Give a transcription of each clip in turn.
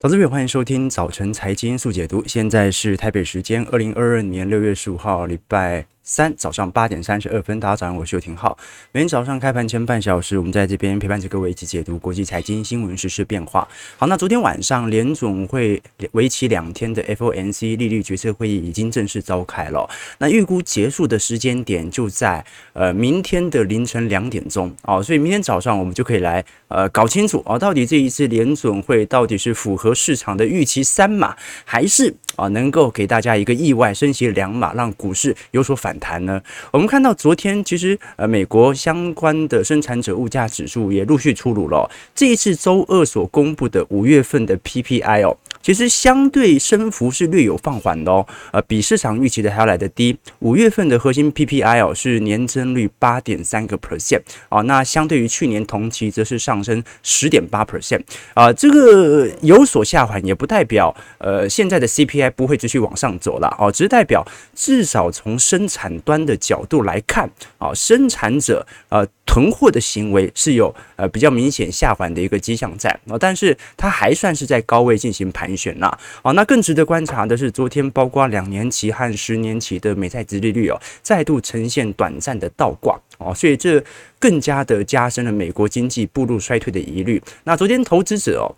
投资朋友，欢迎收听早晨财经速解读。现在是台北时间二零二二年六月十五号，礼拜三早上八点三十二分，大家早上好，我是邱廷浩。每天早上开盘前半小时，我们在这边陪伴着各位一起解读国际财经新闻、时事变化。好，那昨天晚上联总会为期两天的 FOMC 利率决策会议已经正式召开了。那预估结束的时间点就在呃明天的凌晨两点钟哦，所以明天早上我们就可以来呃搞清楚哦，到底这一次联总会到底是符合市场的预期三码，还是啊能够给大家一个意外升息两码，让股市有所反。谈呢？我们看到昨天其实呃，美国相关的生产者物价指数也陆续出炉了。这一次周二所公布的五月份的 PPI 哦，其实相对升幅是略有放缓的哦，呃，比市场预期的还要来得低。五月份的核心 PPI 哦是年增率八点三个 percent 啊，那相对于去年同期则是上升十点八 percent 啊，这个有所下滑也不代表呃现在的 CPI 不会继续往上走了哦，只是代表至少从生产端的角度来看，啊，生产者呃囤货的行为是有呃比较明显下滑的一个迹象在啊，但是它还算是在高位进行盘旋呐。哦，那更值得观察的是，昨天包括两年期和十年期的美债殖利率哦，再度呈现短暂的倒挂哦，所以这更加的加深了美国经济步入衰退的疑虑。那昨天投资者哦。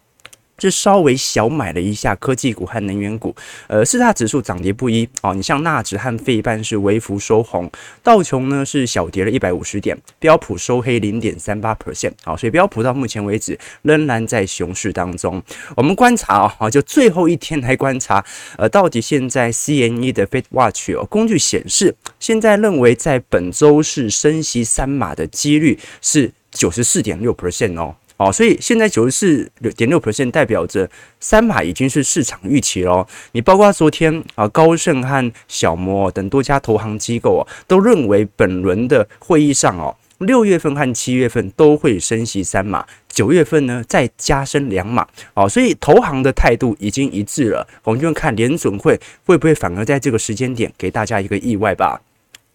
就稍微小买了一下科技股和能源股，呃，四大指数涨跌不一哦。你像纳指和费半是微幅收红，道琼呢是小跌了一百五十点，标普收黑零点三八 percent，好，所以标普到目前为止仍然在熊市当中。我们观察啊、哦，就最后一天来观察，呃，到底现在 CME 的 Fed Watch 哦工具显示，现在认为在本周是升息三码的几率是九十四点六 percent 哦。哦，所以现在九十四点六 percent 代表着三码已经是市场预期了。你包括昨天啊，高盛和小摩等多家投行机构啊，都认为本轮的会议上哦，六月份和七月份都会升息三码，九月份呢再加升两码。哦，所以投行的态度已经一致了。我们就看联准会会不会反而在这个时间点给大家一个意外吧。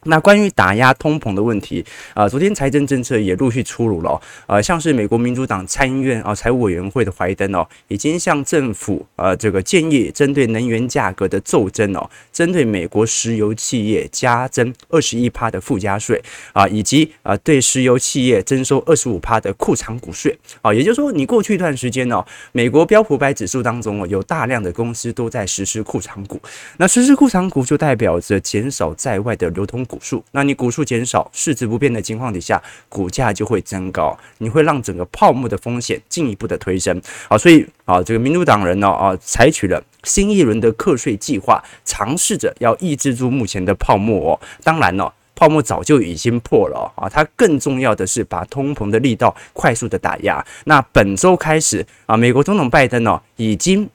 那关于打压通膨的问题啊，昨天财政政策也陆续出炉了，呃，像是美国民主党参议院啊财务委员会的怀登哦，已经向政府呃这个建议，针对能源价格的骤增哦，针对美国石油企业加征二十一趴的附加税啊，以及啊对石油企业征收二十五趴的库藏股税啊，也就是说，你过去一段时间哦，美国标普百指数当中哦，有大量的公司都在实施库藏股，那实施库藏股就代表着减少在外的流通股。股数，那你股数减少，市值不变的情况底下，股价就会增高，你会让整个泡沫的风险进一步的推升。好，所以啊，这个民主党人呢啊，采取了新一轮的课税计划，尝试着要抑制住目前的泡沫哦。当然呢，泡沫早就已经破了啊，它更重要的是把通膨的力道快速的打压。那本周开始啊，美国总统拜登呢已经。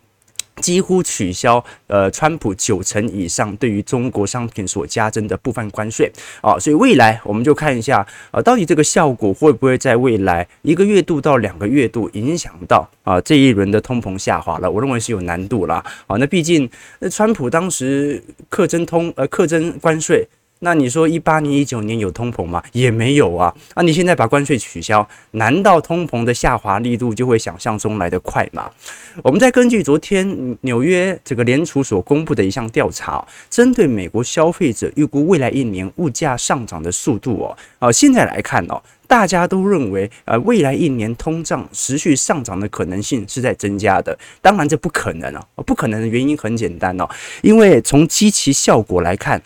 几乎取消呃，川普九成以上对于中国商品所加征的部分关税啊，所以未来我们就看一下啊，到底这个效果会不会在未来一个月度到两个月度影响到啊这一轮的通膨下滑了？我认为是有难度啦。啊，那毕竟那川普当时课征通呃课征关税。那你说一八年、一九年有通膨吗？也没有啊。那你现在把关税取消，难道通膨的下滑力度就会想象中来得快吗？我们再根据昨天纽约这个联储所公布的一项调查，针对美国消费者预估未来一年物价上涨的速度哦，啊，现在来看哦，大家都认为呃，未来一年通胀持续上涨的可能性是在增加的。当然这不可能啊，不可能的原因很简单哦，因为从基期效果来看。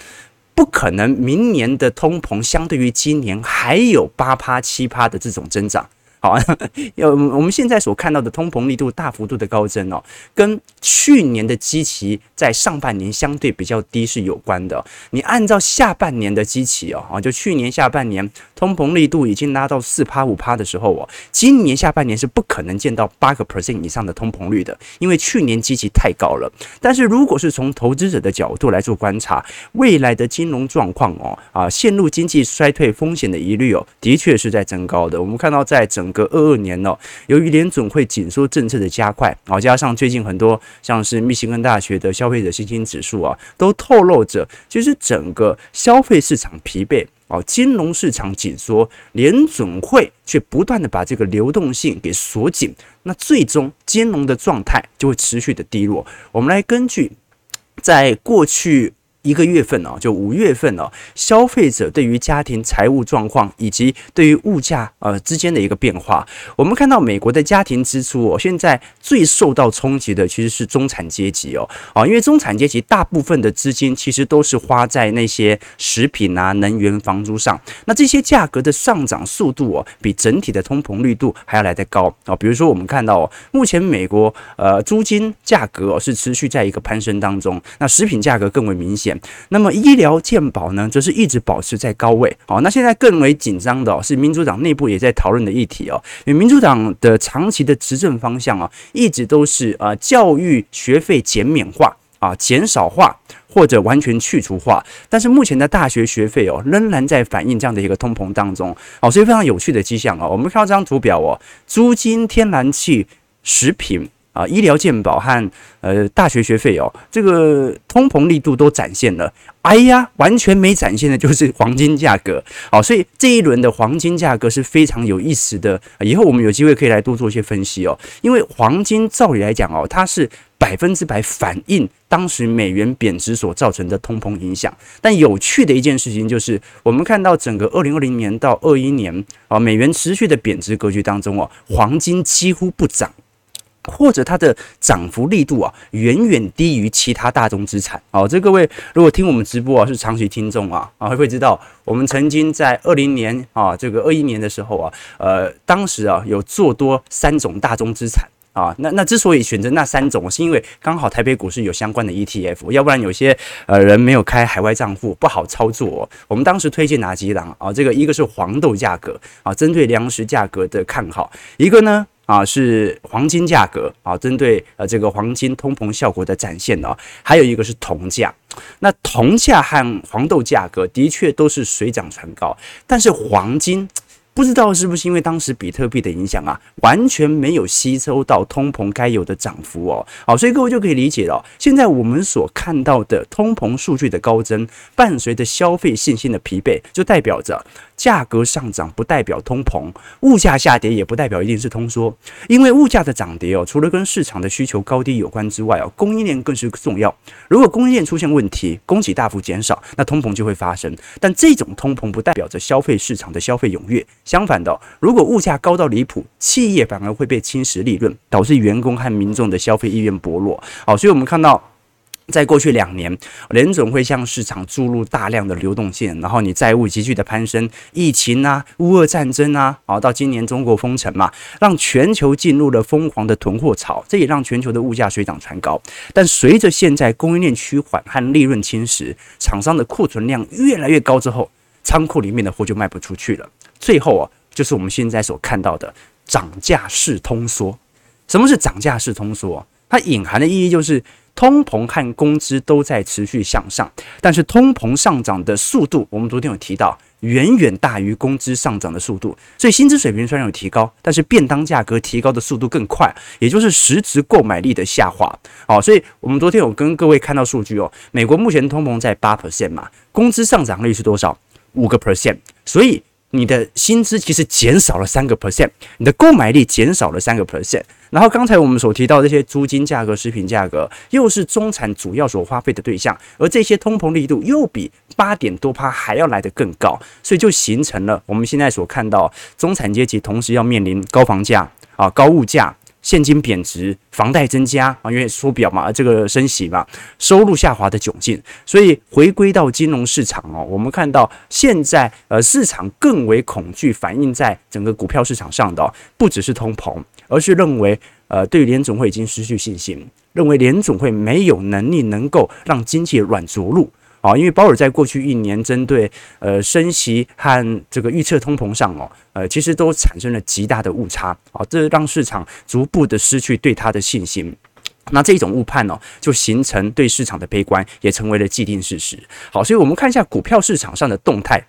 不可能，明年的通膨相对于今年还有八趴七趴的这种增长。好，要我们现在所看到的通膨力度大幅度的高增哦，跟去年的基期在上半年相对比较低是有关的。你按照下半年的基期哦，啊，就去年下半年通膨力度已经拉到四趴五趴的时候哦，今年下半年是不可能见到八个 percent 以上的通膨率的，因为去年基期太高了。但是如果是从投资者的角度来做观察，未来的金融状况哦，啊，陷入经济衰退风险的疑虑哦，的确是在增高的。我们看到在整个二二年哦，由于联准会紧缩政策的加快，啊，加上最近很多像是密歇根大学的消费者信心指数啊，都透露着其实整个消费市场疲惫哦，金融市场紧缩，联准会却不断的把这个流动性给锁紧，那最终金融的状态就会持续的低落。我们来根据在过去。一个月份哦，就五月份哦，消费者对于家庭财务状况以及对于物价呃之间的一个变化，我们看到美国的家庭支出哦，现在最受到冲击的其实是中产阶级哦，啊，因为中产阶级大部分的资金其实都是花在那些食品啊、能源、房租上，那这些价格的上涨速度哦，比整体的通膨率度还要来得高啊。比如说我们看到哦，目前美国呃租金价格哦是持续在一个攀升当中，那食品价格更为明显。那么医疗健保呢，则是一直保持在高位。好，那现在更为紧张的是民主党内部也在讨论的议题哦。因为民主党的长期的执政方向啊，一直都是啊教育学费减免化啊、减少化或者完全去除化。但是目前的大学学费哦，仍然在反映这样的一个通膨当中。哦，所以非常有趣的迹象哦。我们看到这张图表哦，租金、天然气、食品。啊，医疗健保和呃大学学费哦，这个通膨力度都展现了。哎呀，完全没展现的就是黄金价格。好，所以这一轮的黄金价格是非常有意思的。以后我们有机会可以来多做一些分析哦。因为黄金照理来讲哦，它是百分之百反映当时美元贬值所造成的通膨影响。但有趣的一件事情就是，我们看到整个二零二零年到二一年啊，美元持续的贬值格局当中哦，黄金几乎不涨。或者它的涨幅力度啊，远远低于其他大宗资产。好，这各位如果听我们直播啊，是长期听众啊，啊会不会知道我们曾经在二零年啊，这个二一年的时候啊，呃，当时啊有做多三种大宗资产啊。那那之所以选择那三种，是因为刚好台北股市有相关的 ETF，要不然有些呃人没有开海外账户不好操作哦。我们当时推荐哪几档啊？这个一个是黄豆价格啊，针对粮食价格的看好；一个呢。啊，是黄金价格啊，针对呃这个黄金通膨效果的展现哦，还有一个是铜价，那铜价和黄豆价格的确都是水涨船高，但是黄金。不知道是不是因为当时比特币的影响啊，完全没有吸收到通膨该有的涨幅哦。好，所以各位就可以理解了。现在我们所看到的通膨数据的高增，伴随着消费信心的疲惫，就代表着价格上涨不代表通膨，物价下跌也不代表一定是通缩。因为物价的涨跌哦，除了跟市场的需求高低有关之外哦，供应链更是重要。如果供应链出现问题，供给大幅减少，那通膨就会发生。但这种通膨不代表着消费市场的消费踊跃。相反的，如果物价高到离谱，企业反而会被侵蚀利润，导致员工和民众的消费意愿薄弱。好，所以我们看到，在过去两年，联总会向市场注入大量的流动性，然后你债务急剧的攀升，疫情啊，乌俄战争啊，好，到今年中国封城嘛，让全球进入了疯狂的囤货潮，这也让全球的物价水涨船高。但随着现在供应链趋缓和利润侵蚀，厂商的库存量越来越高之后，仓库里面的货就卖不出去了。最后啊，就是我们现在所看到的涨价式通缩。什么是涨价式通缩？它隐含的意义就是通膨和工资都在持续向上，但是通膨上涨的速度，我们昨天有提到，远远大于工资上涨的速度。所以薪资水平虽然有提高，但是便当价格提高的速度更快，也就是实质购买力的下滑。好，所以我们昨天有跟各位看到数据哦，美国目前通膨在八 percent 嘛，工资上涨率是多少？五个 percent，所以。你的薪资其实减少了三个 percent，你的购买力减少了三个 percent。然后刚才我们所提到这些租金价格、食品价格，又是中产主要所花费的对象，而这些通膨力度又比八点多趴还要来得更高，所以就形成了我们现在所看到中产阶级同时要面临高房价啊、高物价。现金贬值，房贷增加啊，因为缩表嘛，这个升息嘛，收入下滑的窘境，所以回归到金融市场哦，我们看到现在呃市场更为恐惧，反映在整个股票市场上的不只是通膨，而是认为呃对联总会已经失去信心，认为联总会没有能力能够让经济软着陆。啊，因为鲍尔在过去一年针对呃升息和这个预测通膨上哦，呃其实都产生了极大的误差啊，这让市场逐步的失去对他的信心。那这种误判呢，就形成对市场的悲观，也成为了既定事实。好，所以我们看一下股票市场上的动态。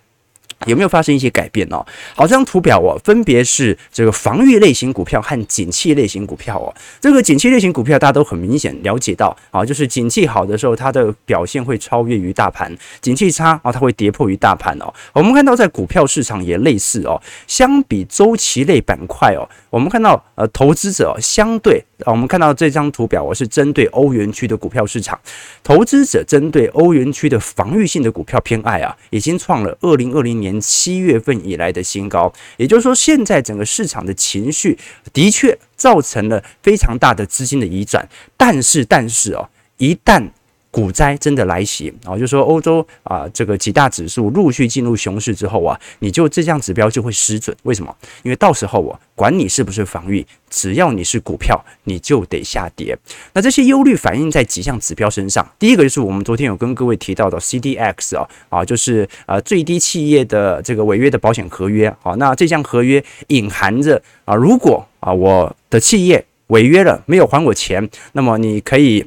有没有发生一些改变哦？好，这张图表哦，分别是这个防御类型股票和景气类型股票哦。这个景气类型股票大家都很明显了解到啊，就是景气好的时候，它的表现会超越于大盘；景气差啊，它会跌破于大盘哦。我们看到在股票市场也类似哦。相比周期类板块哦，我们看到呃，投资者相对，我们看到这张图表，我是针对欧元区的股票市场，投资者针对欧元区的防御性的股票偏爱啊，已经创了二零二零年。年七月份以来的新高，也就是说，现在整个市场的情绪的确造成了非常大的资金的移转，但是，但是哦，一旦股灾真的来袭啊，就说欧洲啊，这个几大指数陆续进入熊市之后啊，你就这项指标就会失准。为什么？因为到时候我管你是不是防御，只要你是股票，你就得下跌。那这些忧虑反映在几项指标身上。第一个就是我们昨天有跟各位提到的 CDX 啊，啊，就是呃最低企业的这个违约的保险合约。好，那这项合约隐含着啊，如果啊我的企业违约了，没有还我钱，那么你可以。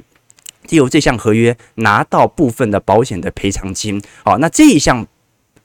借由这项合约拿到部分的保险的赔偿金，好，那这一项。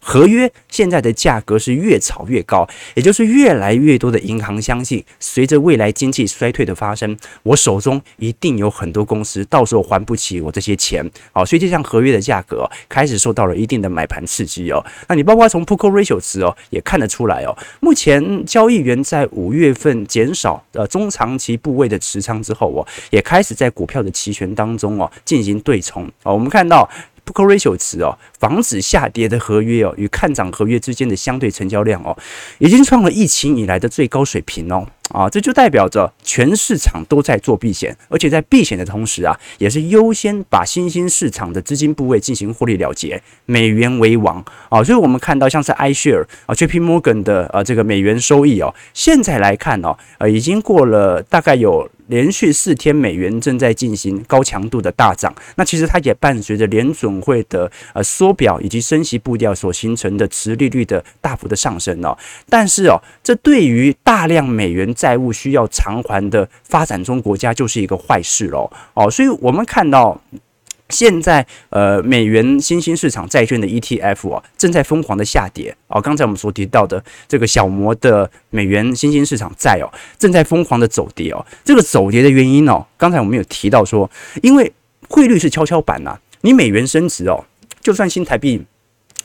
合约现在的价格是越炒越高，也就是越来越多的银行相信，随着未来经济衰退的发生，我手中一定有很多公司到时候还不起我这些钱，好，所以这项合约的价格开始受到了一定的买盘刺激哦。那你包括从 put c Ratio 值哦也看得出来哦，目前交易员在五月份减少呃中长期部位的持仓之后哦，也开始在股票的期权当中哦进行对冲哦，我们看到。Put Call Ratio 值哦，防止下跌的合约哦，与看涨合约之间的相对成交量哦，已经创了疫情以来的最高水平哦。啊，这就代表着全市场都在做避险，而且在避险的同时啊，也是优先把新兴市场的资金部位进行获利了结，美元为王啊。所以我们看到像是 iShare 啊，JP Morgan 的呃这个美元收益哦，现在来看哦，呃已经过了大概有连续四天美元正在进行高强度的大涨。那其实它也伴随着联准会的呃缩表以及升息步调所形成的持利率的大幅的上升哦。但是哦，这对于大量美元债务需要偿还的发展中国家就是一个坏事喽，哦，所以我们看到现在呃美元新兴市场债券的 ETF 啊正在疯狂的下跌哦，刚才我们所提到的这个小摩的美元新兴市场债哦正在疯狂的走跌哦，这个走跌的原因哦，刚才我们有提到说，因为汇率是跷跷板呐，你美元升值哦，就算新台币。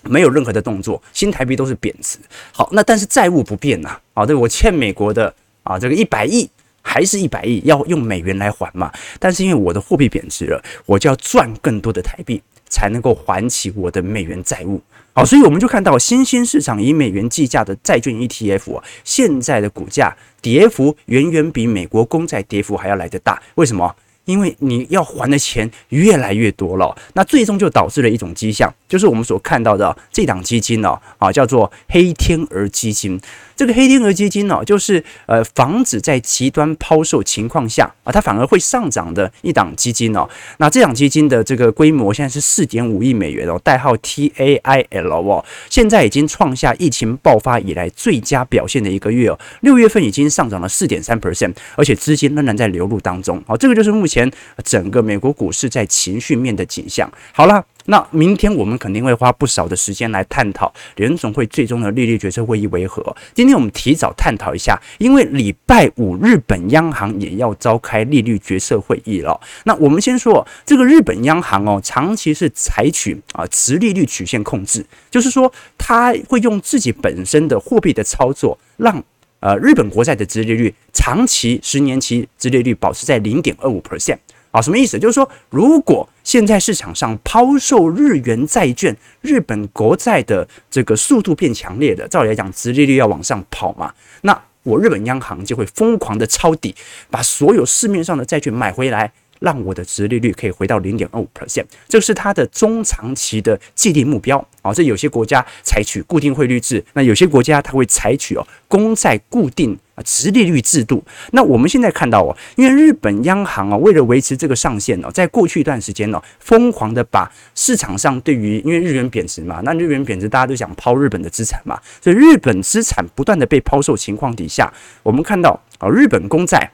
没有任何的动作，新台币都是贬值。好，那但是债务不变呐，啊，对，我欠美国的啊，这个一百亿还是一百亿，要用美元来还嘛。但是因为我的货币贬值了，我就要赚更多的台币，才能够还起我的美元债务。好，所以我们就看到新兴市场以美元计价的债券 ETF 啊，现在的股价跌幅远远比美国公债跌幅还要来得大。为什么？因为你要还的钱越来越多了，那最终就导致了一种迹象，就是我们所看到的这档基金呢，啊，叫做黑天鹅基金。这个黑天鹅基金呢，就是呃防止在极端抛售情况下啊，它反而会上涨的一档基金哦。那这档基金的这个规模现在是四点五亿美元哦，代号 TAIL 哦，现在已经创下疫情爆发以来最佳表现的一个月哦。六月份已经上涨了四点三 percent，而且资金仍然在流入当中。好，这个就是目前整个美国股市在情绪面的景象。好了。那明天我们肯定会花不少的时间来探讨联总会最终的利率决策会议为何。今天我们提早探讨一下，因为礼拜五日本央行也要召开利率决策会议了。那我们先说这个日本央行哦，长期是采取啊直利率曲线控制，就是说它会用自己本身的货币的操作，让呃日本国债的殖利率长期十年期殖利率保持在零点二五 percent。啊，什么意思？就是说，如果现在市场上抛售日元债券、日本国债的这个速度变强烈的，照理来讲，殖利率要往上跑嘛，那我日本央行就会疯狂的抄底，把所有市面上的债券买回来。让我的殖利率可以回到零点二五 percent，这是它的中长期的既定目标啊。这有些国家采取固定汇率制，那有些国家它会采取哦公债固定啊殖利率制度。那我们现在看到哦，因为日本央行啊，为了维持这个上限哦，在过去一段时间呢，疯狂的把市场上对于因为日元贬值嘛，那日元贬值大家都想抛日本的资产嘛，所以日本资产不断的被抛售情况底下，我们看到啊日本公债。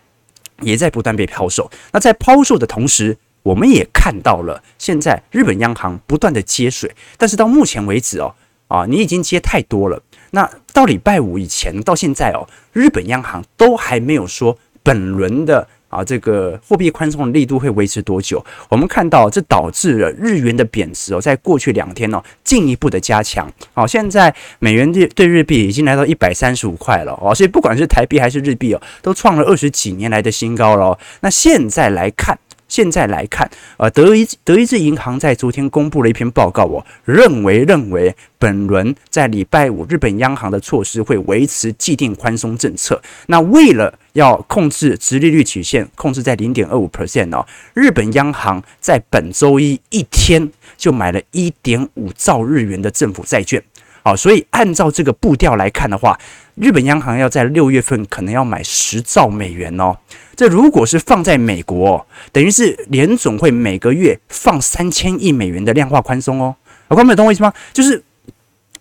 也在不断被抛售。那在抛售的同时，我们也看到了现在日本央行不断的接水。但是到目前为止哦，啊，你已经接太多了。那到礼拜五以前到现在哦，日本央行都还没有说本轮的。啊，这个货币宽松的力度会维持多久？我们看到这导致了日元的贬值哦，在过去两天哦，进一步的加强。好，现在美元对对日币已经来到一百三十五块了哦，所以不管是台币还是日币哦，都创了二十几年来的新高了。那现在来看。现在来看，呃，德意德意志银行在昨天公布了一篇报告，我，认为认为本轮在礼拜五日本央行的措施会维持既定宽松政策。那为了要控制殖利率曲线，控制在零点二五 percent 哦，日本央行在本周一一天就买了一点五兆日元的政府债券。好，所以按照这个步调来看的话，日本央行要在六月份可能要买十兆美元哦。这如果是放在美国，等于是联总会每个月放三千亿美元的量化宽松哦。各位懂我意思吗？就是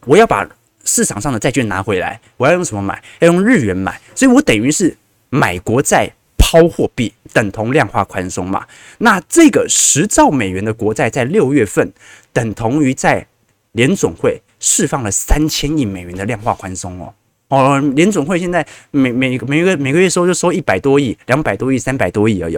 我要把市场上的债券拿回来，我要用什么买？要用日元买，所以我等于是买国债抛货币，等同量化宽松嘛。那这个十兆美元的国债在六月份，等同于在联总会。释放了三千亿美元的量化宽松哦哦，联总会现在每每每个每个月收就收一百多亿、两百多亿、三百多亿而已。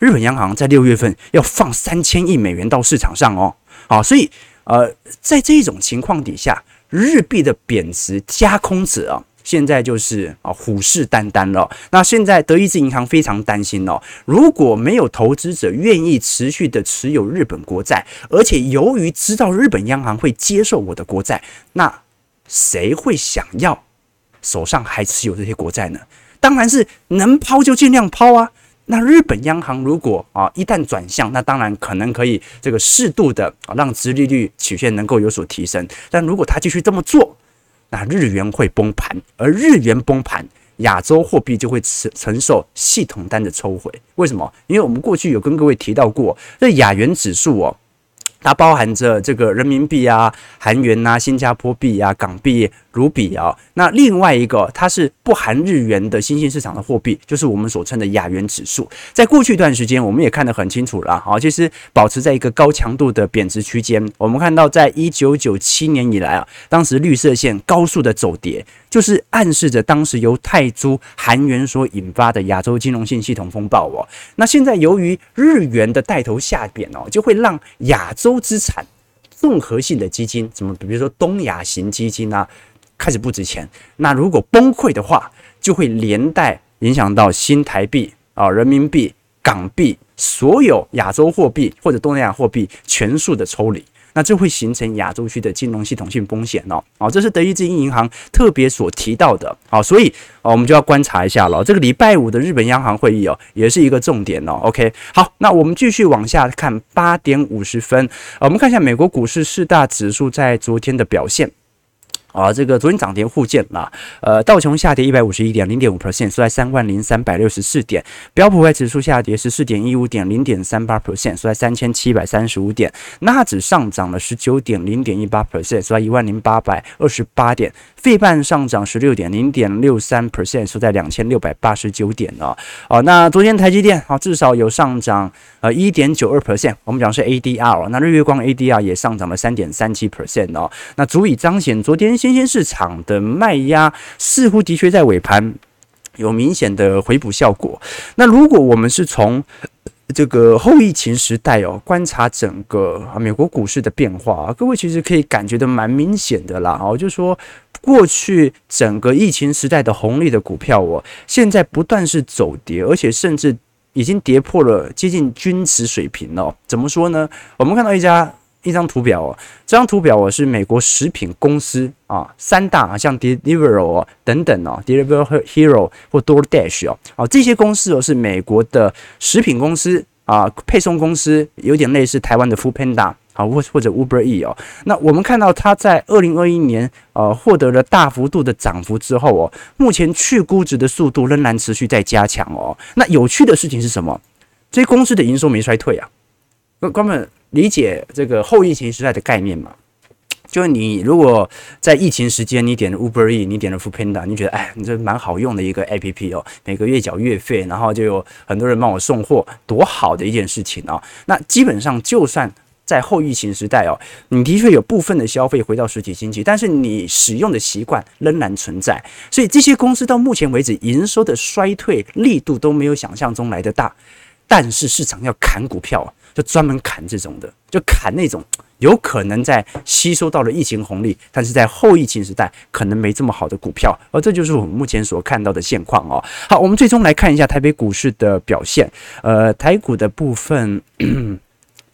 日本央行在六月份要放三千亿美元到市场上哦，好，所以呃，在这一种情况底下，日币的贬值加空者啊。现在就是啊，虎视眈眈了。那现在德意志银行非常担心哦，如果没有投资者愿意持续的持有日本国债，而且由于知道日本央行会接受我的国债，那谁会想要手上还持有这些国债呢？当然是能抛就尽量抛啊。那日本央行如果啊一旦转向，那当然可能可以这个适度的啊让殖利率曲线能够有所提升。但如果他继续这么做，那日元会崩盘，而日元崩盘，亚洲货币就会承承受系统单的抽回。为什么？因为我们过去有跟各位提到过，这亚元指数哦。它包含着这个人民币啊、韩元呐、新加坡币啊、港币、卢比啊。那另外一个，它是不含日元的新兴市场的货币，就是我们所称的亚元指数。在过去一段时间，我们也看得很清楚了，好，其实保持在一个高强度的贬值区间。我们看到，在一九九七年以来啊，当时绿色线高速的走跌，就是暗示着当时由泰铢韩元所引发的亚洲金融性系统风暴哦。那现在由于日元的带头下贬哦，就会让亚洲资产综合性的基金，怎么比如说东亚型基金啊，开始不值钱。那如果崩溃的话，就会连带影响到新台币啊、人民币、港币，所有亚洲货币或者东南亚货币全数的抽离。那这会形成亚洲区的金融系统性风险哦，哦，这是德意志银行特别所提到的，好，所以我们就要观察一下了。这个礼拜五的日本央行会议哦，也是一个重点哦。OK，好，那我们继续往下看，八点五十分，我们看一下美国股市四大指数在昨天的表现。啊，这个昨天涨跌互见啦，呃，道琼下跌一百五十一点零点五 percent，收在三万零三百六十四点；标普五百指数下跌十四点一五点零点三八 percent，收在三千七百三十五点；纳指上涨了十九点零点一八 percent，收在一万零八百二十八点；费半上涨十六点零点六三 percent，收在两千六百八十九点哦。哦，那昨天台积电啊，至少有上涨呃一点九二 percent，我们讲是 ADR，那日月光 ADR 也上涨了三点三七 percent 哦，那足以彰显昨天。新兴市场的卖压似乎的确在尾盘有明显的回补效果。那如果我们是从这个后疫情时代哦观察整个美国股市的变化，各位其实可以感觉得蛮明显的啦。哦，就说过去整个疫情时代的红利的股票哦，现在不断是走跌，而且甚至已经跌破了接近均值水平了。怎么说呢？我们看到一家。一张图表哦，这张图表哦是美国食品公司啊，三大啊，像 Deliveroo 等等哦，Delivery Hero 或 DoorDash 哦，啊这些公司哦是美国的食品公司啊，配送公司有点类似台湾的 Foodpanda 啊，或或者 Uber E 哦。那我们看到它在二零二一年呃获得了大幅度的涨幅之后哦，目前去估值的速度仍然持续在加强哦。那有趣的事情是什么？这些公司的营收没衰退啊，哥哥们。理解这个后疫情时代的概念嘛？就是你如果在疫情时间，你点了 Uber E，你点了 f o o Panda，你觉得哎，你这蛮好用的一个 APP 哦，每个月缴月费，然后就有很多人帮我送货，多好的一件事情哦。那基本上就算在后疫情时代哦，你的确有部分的消费回到实体经济，但是你使用的习惯仍然存在，所以这些公司到目前为止营收的衰退力度都没有想象中来得大，但是市场要砍股票，就专门砍这种的，就砍那种有可能在吸收到了疫情红利，但是在后疫情时代可能没这么好的股票，而这就是我们目前所看到的现况哦。好，我们最终来看一下台北股市的表现，呃，台股的部分。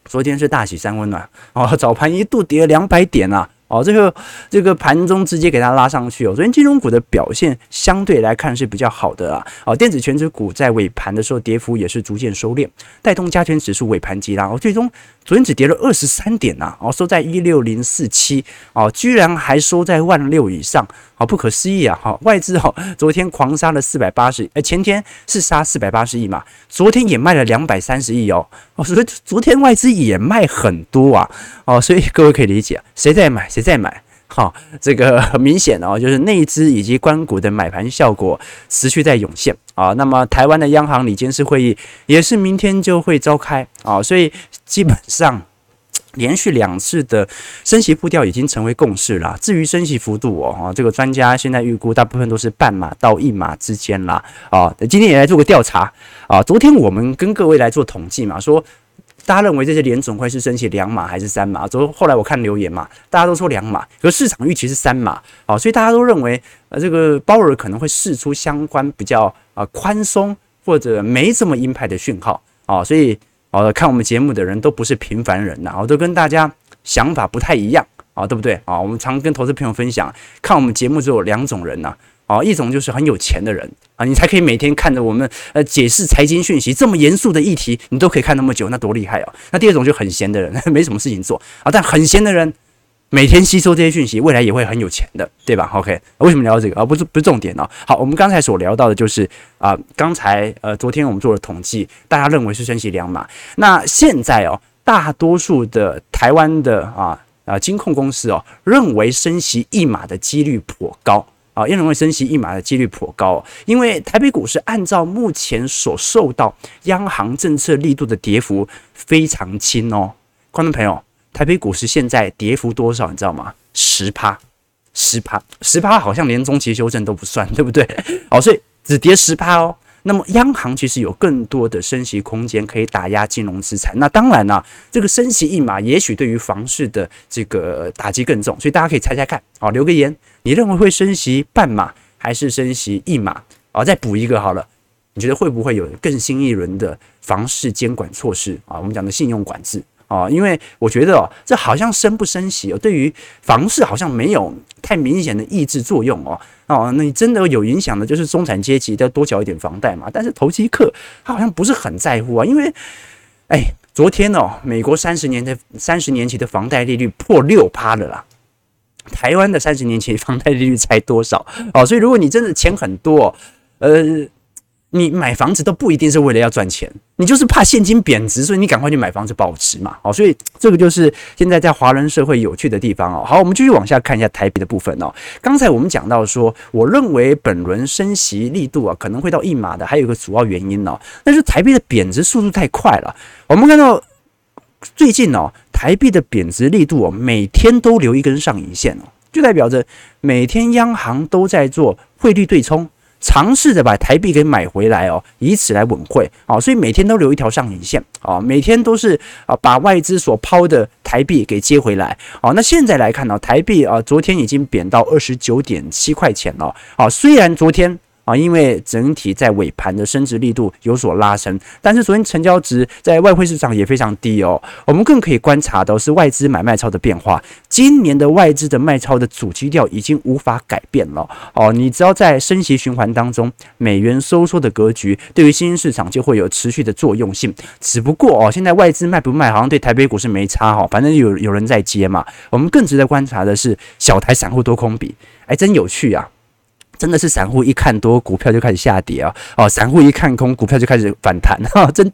昨天是大喜三温暖哦，早盘一度跌两百点啊，哦，这个这个盘中直接给它拉上去哦。昨天金融股的表现相对来看是比较好的啊，哦，电子全指股在尾盘的时候跌幅也是逐渐收敛，带动加权指数尾盘急拉哦，最终。昨天只跌了二十三点呐，哦，收在一六零四七，哦，居然还收在万六以上，好不可思议啊！哈，外资哈，昨天狂杀了四百八十，呃，前天是杀四百八十亿嘛，昨天也卖了两百三十亿哦，所以昨天外资也卖很多啊，哦，所以各位可以理解，谁在买谁在买。好，这个很明显哦，就是内资以及关股的买盘效果持续在涌现啊。那么台湾的央行理监事会议也是明天就会召开啊，所以基本上连续两次的升息步调已经成为共识了。至于升息幅度哦，这个专家现在预估大部分都是半码到一码之间啦。啊。今天也来做个调查啊，昨天我们跟各位来做统计嘛，说。大家认为这些联总会是升息两码还是三码？昨后来我看留言嘛，大家都说两码，可市场预期是三码啊，所以大家都认为呃这个鲍尔可能会释出相关比较啊宽松或者没这么鹰派的讯号啊，所以哦看我们节目的人都不是平凡人呐，我都跟大家想法不太一样啊，对不对啊？我们常跟投资朋友分享，看我们节目只有两种人呐。哦，一种就是很有钱的人啊，你才可以每天看着我们呃解释财经讯息这么严肃的议题，你都可以看那么久，那多厉害哦。那第二种就很闲的人，没什么事情做啊，但很闲的人每天吸收这些讯息，未来也会很有钱的，对吧？OK，为什么聊到这个啊？不是不是重点哦。好，我们刚才所聊到的就是啊，刚才呃昨天我们做了统计，大家认为是升息两码，那现在哦，大多数的台湾的啊啊金控公司哦，认为升息一码的几率颇高。啊，因为升息一码的几率颇高，因为台北股市按照目前所受到央行政策力度的跌幅非常轻哦，观众朋友，台北股市现在跌幅多少？你知道吗？十趴，十趴，十趴，好像连中期修正都不算，对不对？哦，所以只跌十趴哦。那么央行其实有更多的升息空间可以打压金融资产。那当然呢，这个升息一码也许对于房市的这个打击更重，所以大家可以猜猜看，好，留个言，你认为会升息半码还是升息一码？啊，再补一个好了，你觉得会不会有更新一轮的房市监管措施啊？我们讲的信用管制。啊，因为我觉得哦，这好像升不升息哦，对于房市好像没有太明显的抑制作用哦。哦，那你真的有影响的，就是中产阶级要多缴一点房贷嘛。但是投机客他好像不是很在乎啊，因为，哎，昨天哦，美国三十年的三十年期的房贷利率破六趴了啦，台湾的三十年期房贷利率才多少？哦，所以如果你真的钱很多，呃。你买房子都不一定是为了要赚钱，你就是怕现金贬值，所以你赶快去买房子保值嘛。好，所以这个就是现在在华人社会有趣的地方哦。好，我们继续往下看一下台币的部分哦。刚才我们讲到说，我认为本轮升息力度啊可能会到一码的，还有一个主要原因哦，那是台币的贬值速度太快了。我们看到最近哦，台币的贬值力度哦，每天都留一根上影线哦，就代表着每天央行都在做汇率对冲。尝试着把台币给买回来哦，以此来稳汇啊，所以每天都留一条上影线啊，每天都是啊把外资所抛的台币给接回来啊。那现在来看呢，台币啊，昨天已经贬到二十九点七块钱了啊，虽然昨天。啊，因为整体在尾盘的升值力度有所拉升，但是昨天成交值在外汇市场也非常低哦。我们更可以观察到是外资买卖超的变化。今年的外资的卖超的主基调已经无法改变了哦。你只要在升息循环当中，美元收缩的格局对于新兴市场就会有持续的作用性。只不过哦，现在外资卖不卖好像对台北股市没差哈，反正有有人在接嘛。我们更值得观察的是小台散户多空比，哎，真有趣啊。真的是散户一看多，股票就开始下跌啊！哦，散户一看空，股票就开始反弹，哈，真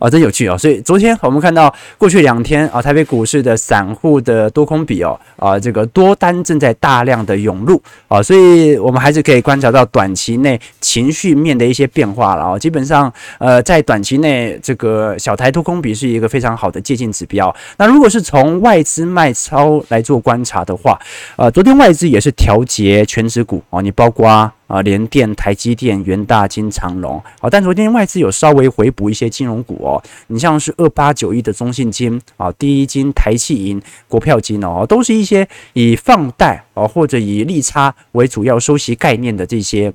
哦，真有趣哦。所以昨天我们看到过去两天啊，台北股市的散户的多空比哦，啊，这个多单正在大量的涌入啊，所以我们还是可以观察到短期内情绪面的一些变化了啊。基本上，呃，在短期内，这个小台多空比是一个非常好的借鉴指标。那如果是从外资卖超来做观察的话，呃，昨天外资也是调节全指股啊，你包括。啊啊，联电、台积电、元大金、长隆，好，但昨天外资有稍微回补一些金融股哦，你像是二八九一的中信金啊，第一金、台企银、国票金哦，都是一些以放贷啊或者以利差为主要收息概念的这些。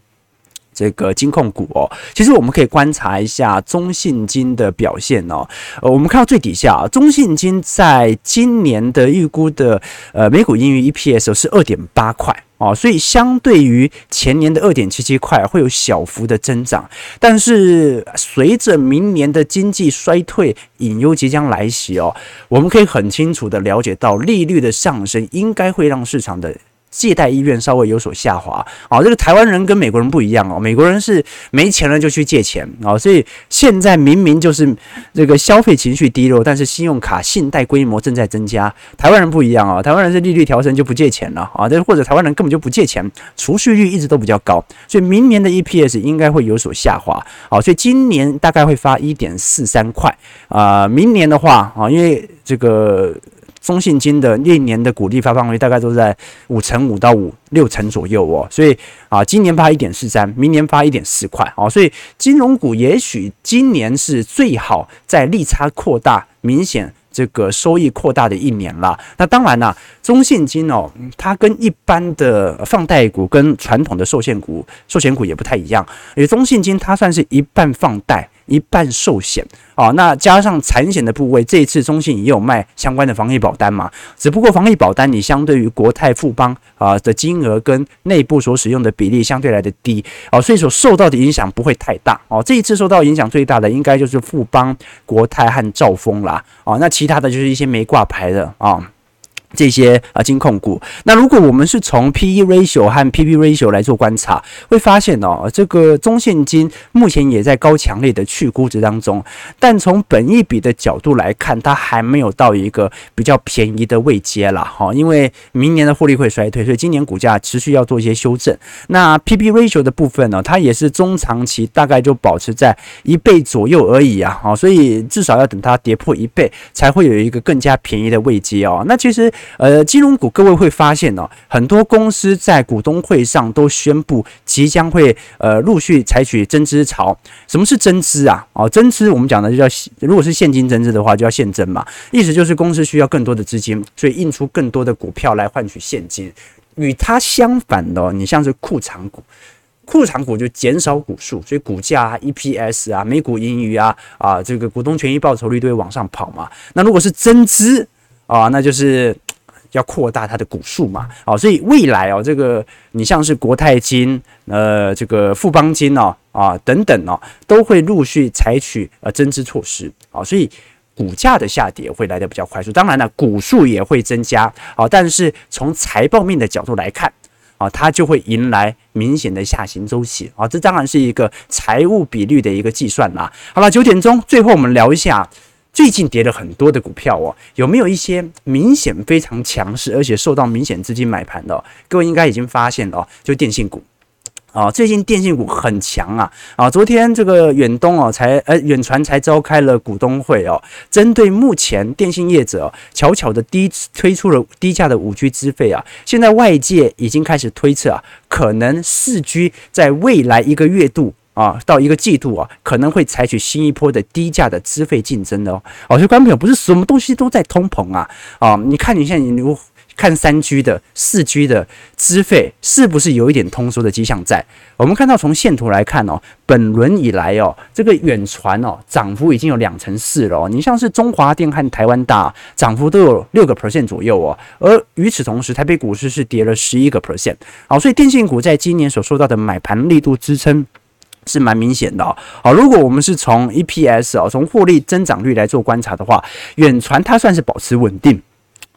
这个金控股哦，其实我们可以观察一下中信金的表现哦。呃，我们看到最底下啊，中信金在今年的预估的呃每股盈余 EPS 是二点八块哦，所以相对于前年的二点七七块会有小幅的增长。但是随着明年的经济衰退隐忧即将来袭哦，我们可以很清楚的了解到利率的上升应该会让市场的。借贷意愿稍微有所下滑，哦，这个台湾人跟美国人不一样哦，美国人是没钱了就去借钱哦，所以现在明明就是这个消费情绪低落，但是信用卡信贷规模正在增加。台湾人不一样哦，台湾人是利率调升就不借钱了啊，这或者台湾人根本就不借钱，储蓄率一直都比较高，所以明年的 EPS 应该会有所下滑，好，所以今年大概会发一点四三块啊，明年的话啊，因为这个。中信金的历年的股利发放率大概都在五成五到五六成左右哦，所以啊，今年发一点四三，明年发一点四块哦，所以金融股也许今年是最好在利差扩大、明显这个收益扩大的一年了。那当然啦，中信金哦，它跟一般的放贷股跟传统的寿险股、寿险股也不太一样，因为中信金它算是一半放贷。一半寿险啊，那加上产险的部位，这一次中信也有卖相关的防疫保单嘛？只不过防疫保单你相对于国泰富邦啊的金额跟内部所使用的比例相对来的低啊，所以所受到的影响不会太大哦。这一次受到影响最大的应该就是富邦、国泰和兆丰啦啊，那其他的就是一些没挂牌的啊。这些啊金控股，那如果我们是从 P/E ratio 和 P/B ratio 来做观察，会发现哦，这个中信金目前也在高强烈的去估值当中，但从本益比的角度来看，它还没有到一个比较便宜的位阶了哈，因为明年的获利会衰退，所以今年股价持续要做一些修正。那 P/B ratio 的部分呢，它也是中长期大概就保持在一倍左右而已啊，所以至少要等它跌破一倍，才会有一个更加便宜的位阶哦。那其实。呃，金融股各位会发现哦，很多公司在股东会上都宣布即将会呃陆续采取增资潮。什么是增资啊？哦，增资我们讲的就叫，如果是现金增资的话，就叫现增嘛。意思就是公司需要更多的资金，所以印出更多的股票来换取现金。与它相反的，你像是库藏股，库藏股就减少股数，所以股价啊、EPS 啊、每股盈余啊啊，这个股东权益报酬率都会往上跑嘛。那如果是增资啊，那就是。要扩大它的股数嘛，哦，所以未来哦，这个你像是国泰金、呃，这个富邦金哦，啊等等哦，都会陆续采取呃增资措施，啊，所以股价的下跌会来得比较快速。当然了，股数也会增加，啊，但是从财报面的角度来看，啊，它就会迎来明显的下行周期，啊，这当然是一个财务比率的一个计算啦。好了，九点钟，最后我们聊一下。最近跌了很多的股票哦，有没有一些明显非常强势，而且受到明显资金买盘的？各位应该已经发现了哦，就电信股啊，最近电信股很强啊啊！昨天这个远东哦，才呃远传才召开了股东会哦，针对目前电信业者悄悄的低推出了低价的五 G 资费啊，现在外界已经开始推测啊，可能四 G 在未来一个月度。啊，到一个季度啊，可能会采取新一波的低价的资费竞争的哦。哦，所以观众朋友，不是什么东西都在通膨啊。啊，你看你现在你看三 G 的、四 G 的资费，是不是有一点通缩的迹象在？我们看到从线图来看哦，本轮以来哦，这个远传哦，涨幅已经有两成四了哦。你像是中华电和台湾大，涨幅都有六个 percent 左右哦。而与此同时，台北股市是跌了十一个 percent。好，所以电信股在今年所受到的买盘力度支撑。是蛮明显的哦。好，如果我们是从 EPS 哦，从获利增长率来做观察的话，远传它算是保持稳定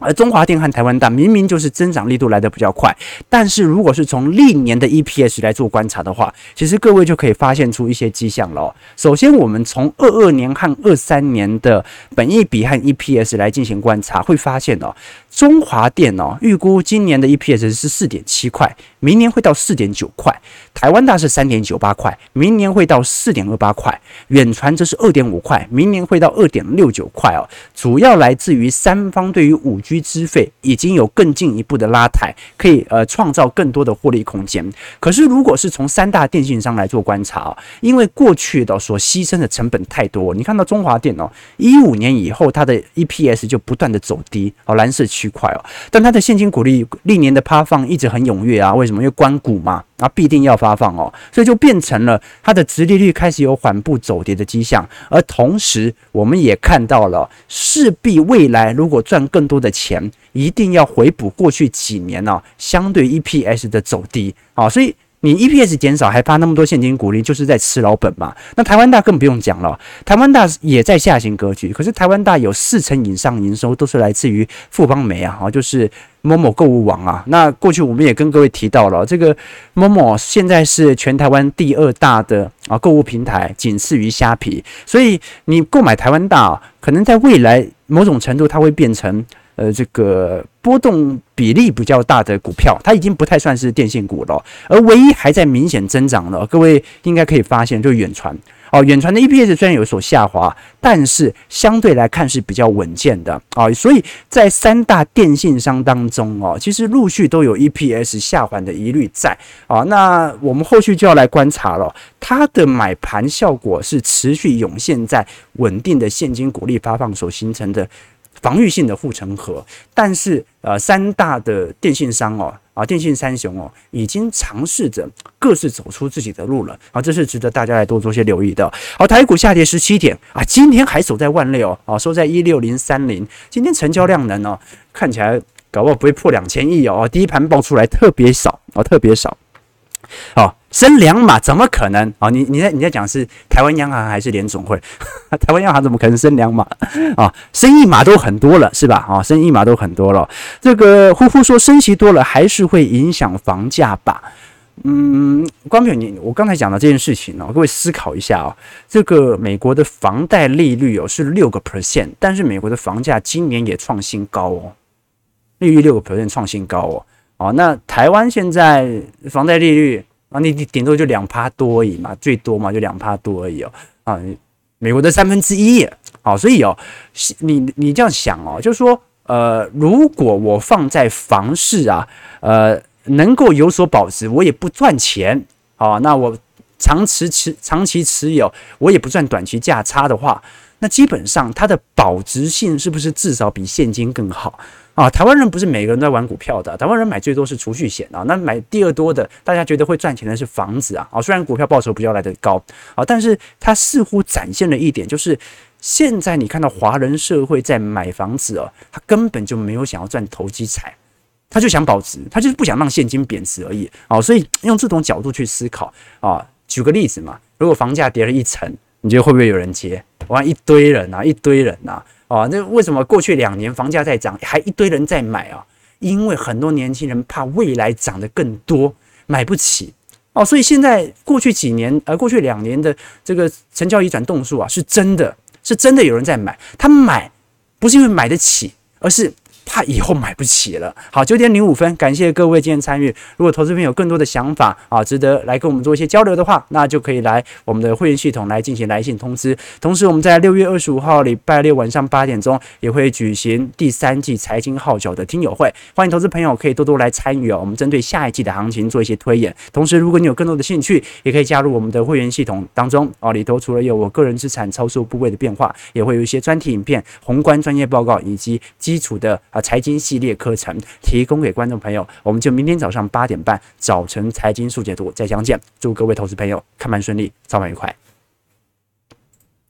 而中华电和台湾大明明就是增长力度来得比较快，但是如果是从历年的 EPS 来做观察的话，其实各位就可以发现出一些迹象了。首先，我们从二二年和二三年的本益比和 EPS 来进行观察，会发现哦，中华电哦预估今年的 EPS 是四点七块，明年会到四点九块；台湾大是三点九八块，明年会到四点二八块；远传则是二点五块，明年会到二点六九块哦。主要来自于三方对于五 G 资费已经有更进一步的拉抬，可以呃创造更多的获利空间。可是如果是从三大电信商来做观察哦，因为过去的所牺牲的成本太多，你看到中华电哦，一五年以后它的 EPS 就不断的走低哦，蓝色区区块哦，但它的现金股利历年的发放一直很踊跃啊，为什么？因为官股嘛。啊，必定要发放哦，所以就变成了它的殖利率开始有缓步走跌的迹象，而同时我们也看到了，势必未来如果赚更多的钱，一定要回补过去几年呢、相对 EPS 的走低啊，所以。你 EPS 减少还发那么多现金股利，就是在吃老本嘛。那台湾大更不用讲了，台湾大也在下行格局，可是台湾大有四成以上营收都是来自于富邦媒啊，就是某某购物网啊。那过去我们也跟各位提到了，这个某某现在是全台湾第二大的啊购物平台，仅次于虾皮。所以你购买台湾大，可能在未来某种程度它会变成。呃，这个波动比例比较大的股票，它已经不太算是电信股了，而唯一还在明显增长了，各位应该可以发现，就是远传哦，远传的 EPS 虽然有所下滑，但是相对来看是比较稳健的啊、哦，所以在三大电信商当中哦，其实陆续都有 EPS 下滑的疑虑在啊、哦，那我们后续就要来观察了，它的买盘效果是持续涌现在稳定的现金股利发放所形成的。防御性的护城河，但是呃，三大的电信商哦，啊，电信三雄哦，已经尝试着各自走出自己的路了啊，这是值得大家来多做些留意的。好，台股下跌十七点啊，今天还守在万六啊，收在一六零三零。今天成交量能哦，看起来搞不好不会破两千亿哦，第一盘爆出来特别少啊，特别少。好。升两码怎么可能啊？你你在你在讲是台湾央行还是联总会？台湾央行怎么可能升两码啊？升一码都很多了是吧？啊，升一码都很多了。这个呼呼说升息多了还是会影响房价吧？嗯，光平你我刚才讲的这件事情呢，各位思考一下啊。这个美国的房贷利率哦是六个 percent，但是美国的房价今年也创新高哦，利率六个 percent 创新高哦。哦，那台湾现在房贷利率？啊，你你顶多就两趴多而已嘛，最多嘛就两趴多而已哦。啊，美国的三分之一，好，所以哦，你你这样想哦，就是说，呃，如果我放在房市啊，呃，能够有所保值，我也不赚钱，好，那我长持持长期持有，我也不赚短期价差的话，那基本上它的保值性是不是至少比现金更好？啊，台湾人不是每个人都在玩股票的，台湾人买最多是储蓄险啊，那买第二多的，大家觉得会赚钱的是房子啊，啊，虽然股票报酬比较来得高啊，但是它似乎展现了一点，就是现在你看到华人社会在买房子哦，他根本就没有想要赚投机财，他就想保值，他就是不想让现金贬值而已啊，所以用这种角度去思考啊，举个例子嘛，如果房价跌了一成，你觉得会不会有人接？我看一堆人啊，一堆人啊。哦，那为什么过去两年房价在涨，还一堆人在买啊？因为很多年轻人怕未来涨得更多，买不起哦。所以现在过去几年，呃，过去两年的这个成交移转动数啊，是真的是真的有人在买。他买不是因为买得起，而是。怕以后买不起了。好，九点零五分，感谢各位今天参与。如果投资朋友有更多的想法啊，值得来跟我们做一些交流的话，那就可以来我们的会员系统来进行来信通知。同时，我们在六月二十五号礼拜六晚上八点钟也会举行第三季财经号角的听友会，欢迎投资朋友可以多多来参与哦。我们针对下一季的行情做一些推演。同时，如果你有更多的兴趣，也可以加入我们的会员系统当中哦。里头除了有我个人资产操作部位的变化，也会有一些专题影片、宏观专业报告以及基础的财经系列课程提供给观众朋友，我们就明天早上八点半早晨财经速解读再相见。祝各位投资朋友看盘顺利，早盘愉快。